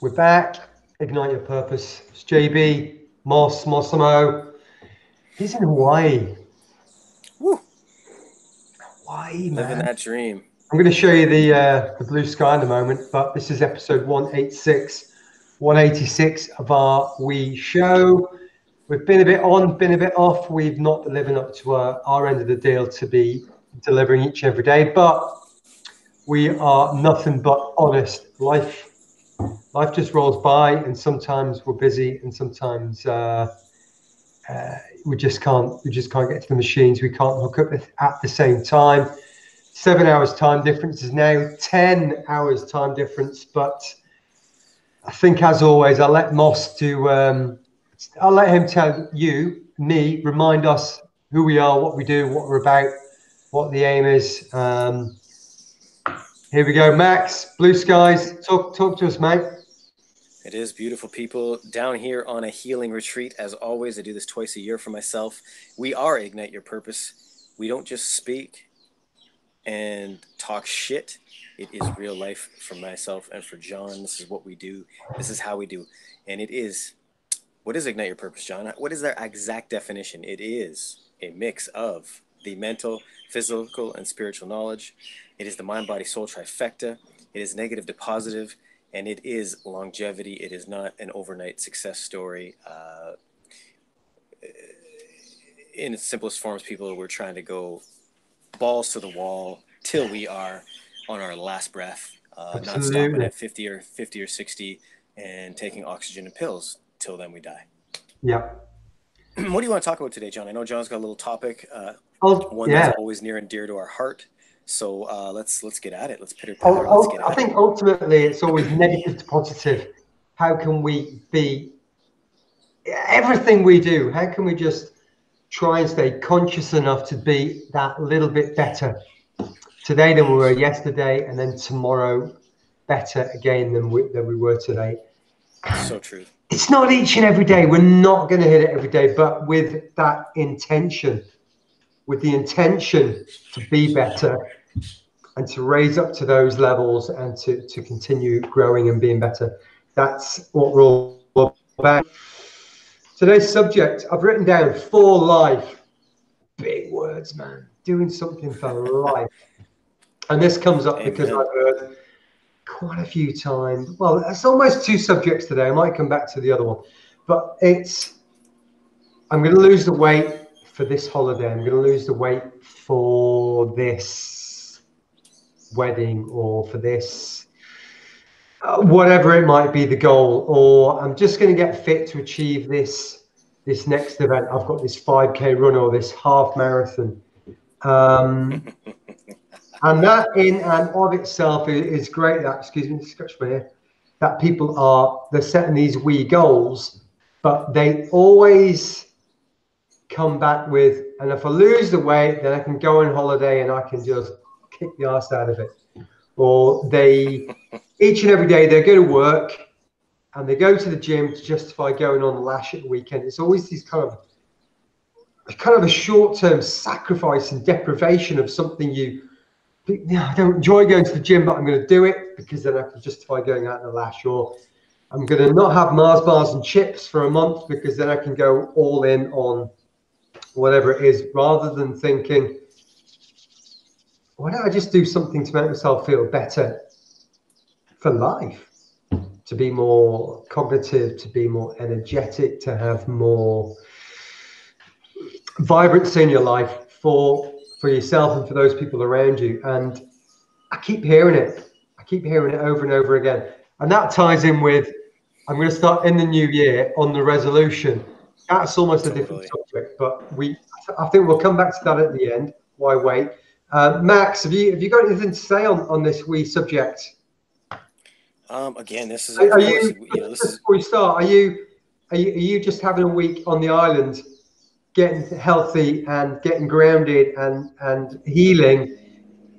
We're back. Ignite your purpose. It's JB, Moss, Mossimo. He's in Hawaii. Woo. Hawaii, man. Living that dream. I'm going to show you the uh, the blue sky in a moment, but this is episode 186, 186 of our wee Show. We've been a bit on, been a bit off. We've not been living up to our, our end of the deal to be delivering each and every day, but we are nothing but honest. Life life just rolls by, and sometimes we're busy, and sometimes uh, uh, we just can't we just can't get to the machines. We can't hook up at the same time. Seven hours time difference is now ten hours time difference, but I think as always, I'll let Moss to um, I'll let him tell you, me, remind us who we are, what we do, what we're about, what the aim is. Um, here we go, Max. Blue skies. Talk, talk to us, mate. It is beautiful people down here on a healing retreat. As always, I do this twice a year for myself. We are Ignite Your Purpose. We don't just speak and talk shit. It is real life for myself and for John. This is what we do. This is how we do. And it is what is Ignite Your Purpose, John? What is their exact definition? It is a mix of the mental, physical, and spiritual knowledge. It is the mind, body, soul trifecta. It is negative to positive and it is longevity. It is not an overnight success story. Uh, in its simplest forms, people were trying to go balls to the wall till we are on our last breath, uh, not stopping at 50 or 50 or 60 and taking oxygen and pills till then we die. Yeah. what do you want to talk about today, John? I know John's got a little topic, uh, oh, one yeah. that's always near and dear to our heart. So uh, let's let's get at it. Let's pitter patter. Oh, oh, I think it. ultimately it's always negative to positive. How can we be everything we do? How can we just try and stay conscious enough to be that little bit better today than we were yesterday, and then tomorrow better again than we than we were today? So true. It's not each and every day. We're not going to hit it every day, but with that intention, with the intention to be better and to raise up to those levels and to, to continue growing and being better. That's what we're all about. Today's subject, I've written down for life. Big words, man. Doing something for life. And this comes up Amen. because I've heard quite a few times. Well, it's almost two subjects today. I might come back to the other one. But it's, I'm going to lose the weight for this holiday. I'm going to lose the weight for this wedding or for this, uh, whatever it might be, the goal, or I'm just going to get fit to achieve this this next event. I've got this 5k run or this half marathon. Um, and that in and of itself is, great. That excuse me, scratch my ear. That people are they're setting these wee goals, but they always come back with, and if I lose the weight, then I can go on holiday and I can just kick the ass out of it. Or they, each and every day, they go to work and they go to the gym to justify going on the lash at the weekend. It's always these kind of, kind of a short-term sacrifice and deprivation of something you, I don't enjoy going to the gym, but I'm going to do it because then I can justify going out in the lash. Or I'm going to not have Mars bars and chips for a month because then I can go all in on whatever it is, rather than thinking, why don't I just do something to make myself feel better for life? To be more cognitive, to be more energetic, to have more vibrancy in your life for for yourself and for those people around you. And I keep hearing it. I keep hearing it over and over again. And that ties in with I'm going to start in the new year on the resolution. That's almost a different topic, but we I think we'll come back to that at the end. Why wait? Uh, Max, have you have you got anything to say on, on this wee subject? Um, again, this is. Are, are you, you know, before we start, are you, are you are you just having a week on the island, getting healthy and getting grounded and and healing,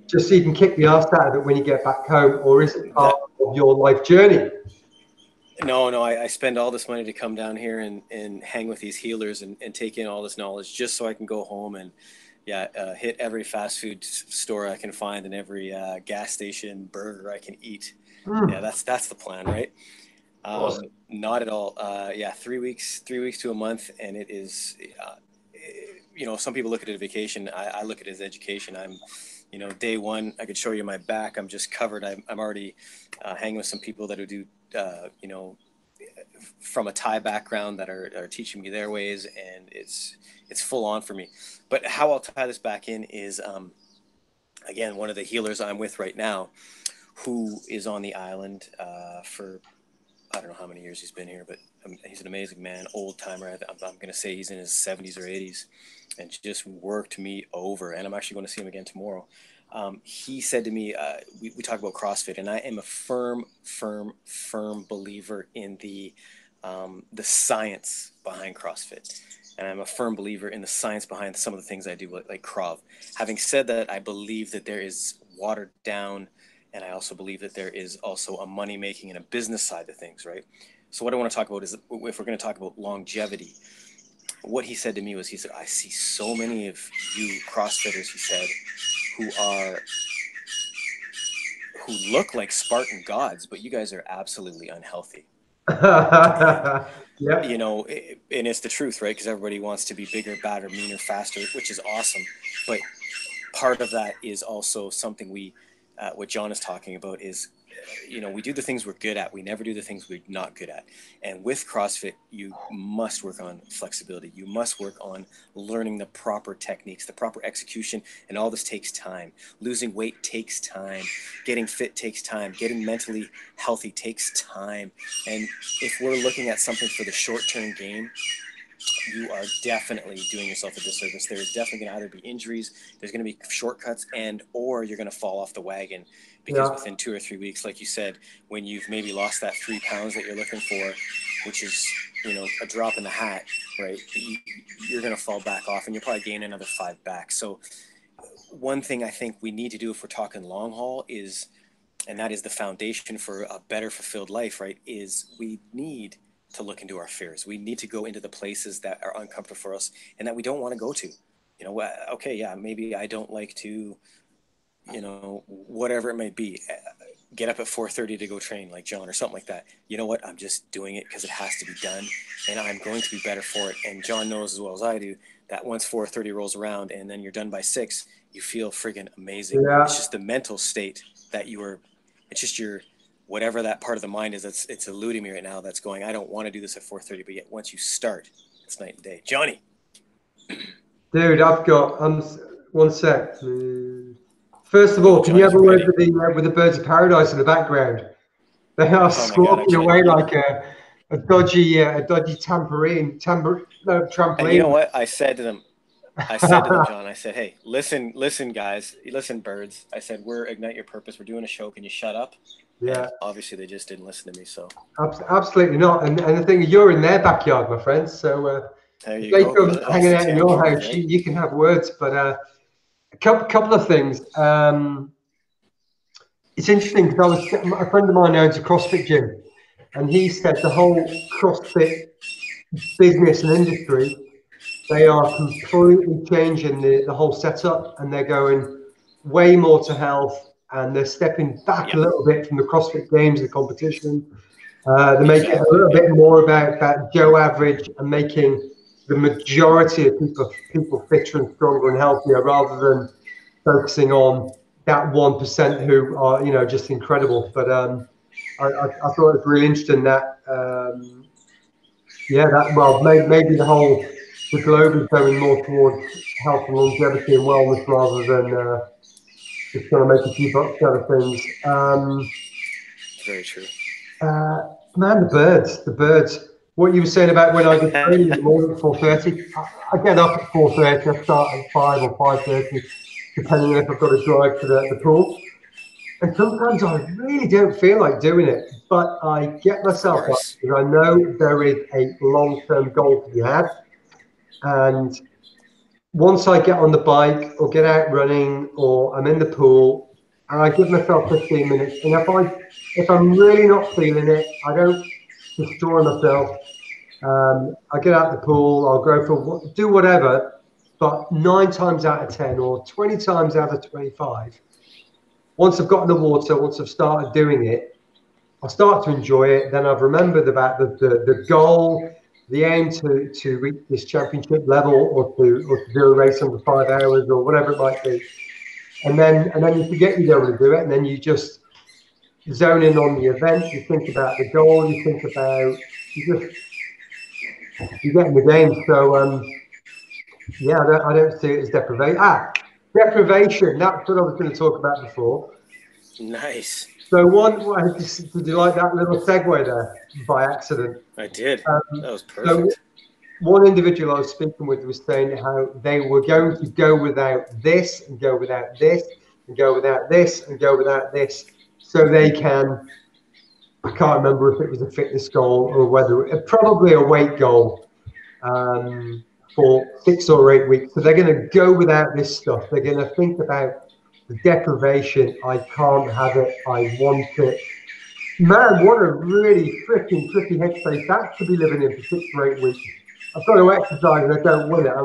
just so you can kick the ass out of it when you get back home, or is it part that, of your life journey? No, no, I, I, spend all this money to come down here and, and hang with these healers and, and take in all this knowledge just so I can go home and yeah, uh, hit every fast food store I can find and every uh, gas station burger I can eat. Mm. Yeah, that's that's the plan, right? Um, awesome. Not at all. Uh, yeah, three weeks, three weeks to a month, and it is. Uh, you know, some people look at it as vacation. I, I look at it as education. I'm, you know, day one, I could show you my back. I'm just covered. I'm, I'm already uh, hanging with some people that do, uh, you know, from a Thai background that are, are teaching me their ways, and it's it's full on for me. But how I'll tie this back in is, um, again, one of the healers I'm with right now, who is on the island uh, for I don't know how many years he's been here, but um, he's an amazing man, old timer. I'm, I'm going to say he's in his 70s or 80s, and just worked me over. And I'm actually going to see him again tomorrow. Um, he said to me, uh, we, we talk about CrossFit, and I am a firm, firm, firm believer in the um, the science behind CrossFit. And I'm a firm believer in the science behind some of the things I do, like, like Krav. Having said that, I believe that there is watered down and I also believe that there is also a money making and a business side of things, right? So what I want to talk about is if we're going to talk about longevity, what he said to me was he said, I see so many of you CrossFitters, he said, who are who look like Spartan gods, but you guys are absolutely unhealthy. yeah. You know, and it's the truth, right? Because everybody wants to be bigger, badder, meaner, faster, which is awesome. But part of that is also something we uh, what John is talking about is, you know, we do the things we're good at. We never do the things we're not good at. And with CrossFit, you must work on flexibility. You must work on learning the proper techniques, the proper execution. And all this takes time. Losing weight takes time. Getting fit takes time. Getting mentally healthy takes time. And if we're looking at something for the short term game, you are definitely doing yourself a disservice. There is definitely going to either be injuries, there's going to be shortcuts, and or you're going to fall off the wagon because yeah. within two or three weeks, like you said, when you've maybe lost that three pounds that you're looking for, which is you know a drop in the hat, right? You, are going to fall back off, and you'll probably gain another five back. So one thing I think we need to do if we're talking long haul is, and that is the foundation for a better fulfilled life, right? Is we need to look into our fears. We need to go into the places that are uncomfortable for us and that we don't want to go to. You know, okay, yeah, maybe I don't like to, you know, whatever it may be, uh, get up at 4:30 to go train like John or something like that. You know what? I'm just doing it because it has to be done, and I'm going to be better for it. And John knows as well as I do that once 4:30 rolls around and then you're done by six, you feel friggin' amazing. Yeah. It's just the mental state that you are. It's just your whatever that part of the mind is that's it's eluding me right now that's going i don't want to do this at 4.30 but yet once you start it's night and day johnny dude i've got um one sec first of all can you have a word with the uh, with the birds of paradise in the background they are oh squawking away like a, a dodgy uh, a dodgy tambourine tambour no trampoline and you know what i said to them I said to them, John, I said, hey, listen, listen, guys, listen, birds. I said, we're Ignite Your Purpose. We're doing a show. Can you shut up? Yeah. And obviously, they just didn't listen to me. So absolutely not. And, and the thing, you're in their backyard, my friends. So uh, they go, come hanging out in your house, you, you, can have words. But uh, a couple, couple of things. Um, it's interesting because I was a friend of mine owns a CrossFit gym, and he said the whole CrossFit business and industry they are completely changing the, the whole setup, and they're going way more to health and they're stepping back yep. a little bit from the CrossFit Games, the competition. Uh, they're making it a little bit more about that Joe average and making the majority of people people fitter and stronger and healthier, rather than focusing on that one percent who are you know just incredible. But um, I, I, I, thought it was really interesting that um, yeah, that well maybe, maybe the whole the globe is going more towards health and longevity and wellness rather than uh, just trying to make a few bucks out of things. Um, Very true. Uh, man, the birds, the birds. What you were saying about when I get training in the morning at four thirty, I get up at four thirty. I start at five or five thirty, depending if I've got to drive to the, the pool. And sometimes I really don't feel like doing it, but I get myself up because I know there is a long-term goal to be had, and once I get on the bike or get out running or I'm in the pool and I give myself 15 minutes and if I if I'm really not feeling it, I don't destroy myself. Um, I get out the pool, I'll go for do whatever, but nine times out of 10 or 20 times out of 25, once I've got in the water, once I've started doing it, I'll start to enjoy it. Then I've remembered about the, the, the goal, the aim to, to reach this championship level or to, or to do a race under five hours or whatever it might be. And then, and then you forget you don't want to do it. And then you just zone in on the event. You think about the goal. You think about, you just, you get in the game. So, um, yeah, I don't, I don't see it as deprivation. Ah, deprivation. That's what I was going to talk about before. Nice. So one, did you like that little segue there by accident? I did. Um, that was perfect. So one individual I was speaking with was saying how they were going to go without this and go without this and go without this and go without this, so they can. I can't remember if it was a fitness goal or whether it, probably a weight goal. Um, for six or eight weeks. So they're going to go without this stuff. They're going to think about the deprivation. I can't have it. I want it. Man, what a really freaking tricky headspace that to be living in for six or eight weeks. I've got to exercise and I don't want it. I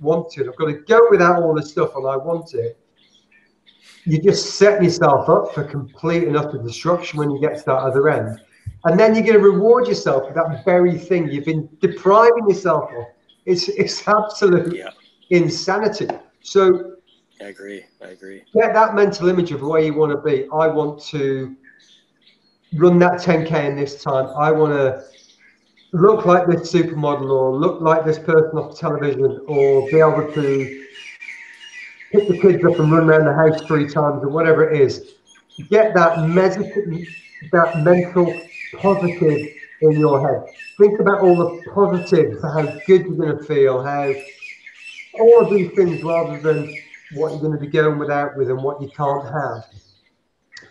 want it. I've got to go without all this stuff and I want it. You just set yourself up for complete and utter destruction when you get to that other end. And then you're going to reward yourself for that very thing you've been depriving yourself of it's it's absolute yeah. insanity. So I agree. I agree. Get that mental image of where you want to be. I want to run that 10k in this time. I want to look like this supermodel or look like this person off television or be able to pick the kids up and run around the house three times or whatever it is. Get that, med- that mental positive in your head. Think about all the positives, how good you're going to feel, how all of these things rather than what you're going to be going without with and what you can't have.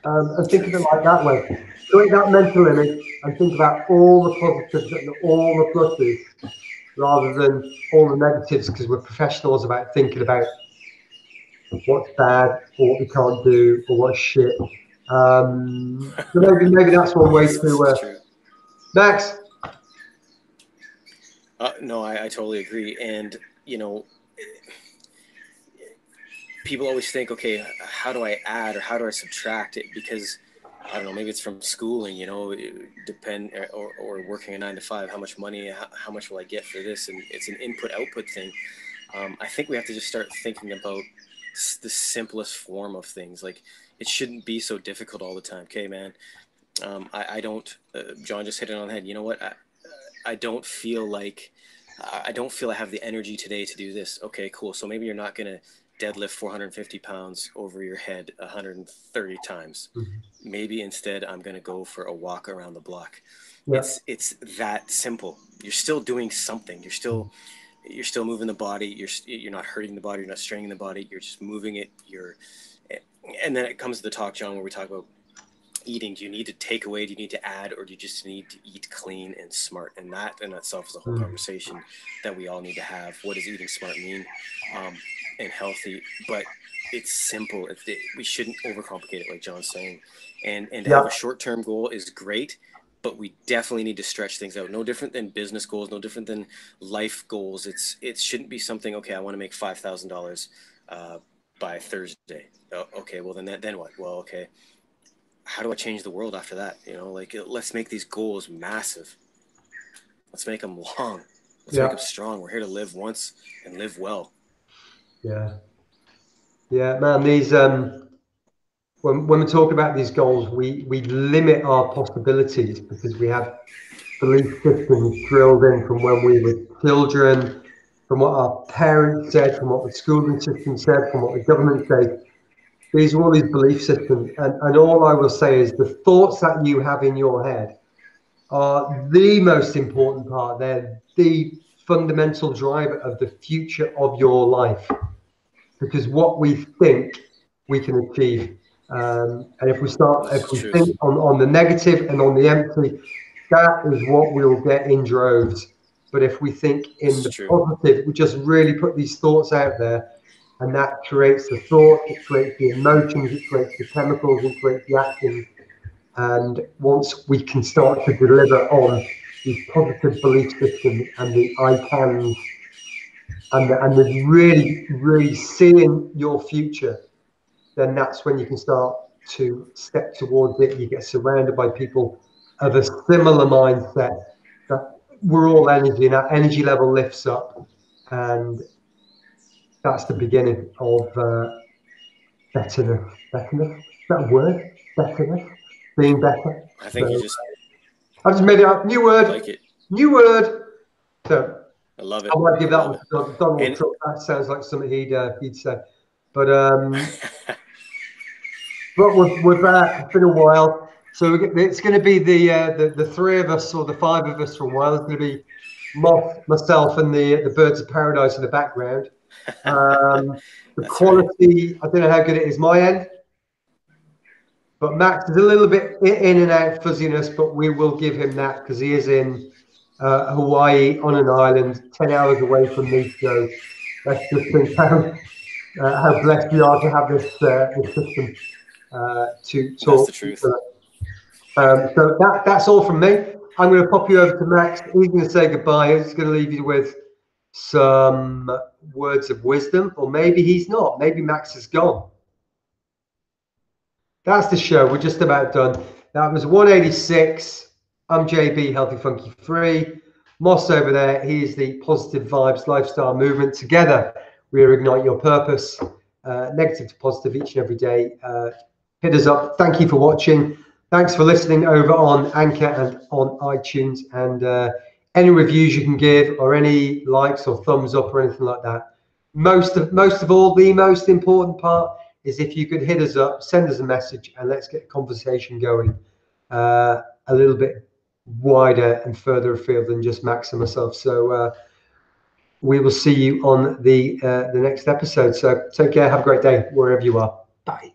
Um, and think of it like that way. Create that mental image and think about all the positives and all the pluses rather than all the negatives because we're professionals about thinking about what's bad or what we can't do or what's shit. Um, so maybe, maybe that's one way to. Uh, Max. Uh, no, I, I totally agree. And, you know, people always think, okay, how do I add or how do I subtract it? Because I don't know, maybe it's from schooling, you know, depend or, or working a nine to five, how much money, how, how much will I get for this? And it's an input output thing. Um, I think we have to just start thinking about the simplest form of things. Like it shouldn't be so difficult all the time. Okay, man, um, I, I, don't. Uh, John just hit it on the head. You know what? I, I don't feel like I don't feel I have the energy today to do this. Okay, cool. So maybe you're not gonna deadlift 450 pounds over your head 130 times. Mm-hmm. Maybe instead I'm gonna go for a walk around the block. Yeah. It's it's that simple. You're still doing something. You're still you're still moving the body. You're you're not hurting the body. You're not straining the body. You're just moving it. You're and then it comes to the talk, John, where we talk about eating do you need to take away do you need to add or do you just need to eat clean and smart and that in itself is a whole mm. conversation that we all need to have what does eating smart mean um, and healthy but it's simple it, we shouldn't overcomplicate it like john's saying and and to yeah. have a short-term goal is great but we definitely need to stretch things out no different than business goals no different than life goals it's it shouldn't be something okay i want to make $5000 uh, by thursday oh, okay well then that, then what well okay how do I change the world after that? You know, like let's make these goals massive. Let's make them long. Let's yeah. make them strong. We're here to live once and live well. Yeah. Yeah, man, these um when when we talk about these goals, we we limit our possibilities because we have belief systems drilled in from when we were children, from what our parents said, from what the schooling system said, from what the government said these are all these belief systems. And, and all I will say is the thoughts that you have in your head are the most important part. They're the fundamental driver of the future of your life. Because what we think we can achieve. Um, and if we start, if we think on, on the negative and on the empty, that is what we'll get in droves. But if we think in the true. positive, we just really put these thoughts out there, and that creates the thought, it creates the emotions, it creates the chemicals, it creates the actions. And once we can start to deliver on these positive belief systems and the I cans and the, and really, really seeing your future, then that's when you can start to step towards it. You get surrounded by people of a similar mindset. That we're all energy, and that energy level lifts up, and that's the beginning of uh, betterness. That word? Betterness? Being better? I think so, you just. I just made it up. New word. like it. New word. So I love it. I might give that one to Donald and, Trump. That sounds like something he'd uh, he'd say. But um, but that, it's been a while. So it's going to be the, uh, the the three of us or the five of us for a while. It's going to be Moth, myself, and the the birds of paradise in the background. Um, the quality, right. I don't know how good it is my end, but Max is a little bit in and out fuzziness, but we will give him that because he is in uh, Hawaii on an island, 10 hours away from me. So let's just think how, uh, how blessed we are to have this, uh, this system uh, to talk. That's the truth. Um, so that, that's all from me. I'm going to pop you over to Max. He's going to say goodbye. He's going to leave you with some words of wisdom, or maybe he's not. Maybe Max is gone. That's the show. We're just about done. That was 186. I'm JB, Healthy Funky Free. Moss over there, he's the Positive Vibes Lifestyle Movement. Together, we Ignite Your Purpose. Uh, negative to positive each and every day. Uh, hit us up. Thank you for watching. Thanks for listening over on Anchor and on iTunes. And uh, any reviews you can give, or any likes or thumbs up, or anything like that. Most of most of all, the most important part is if you could hit us up, send us a message, and let's get a conversation going uh, a little bit wider and further afield than just Max and myself. So uh, we will see you on the uh, the next episode. So take care. Have a great day wherever you are. Bye.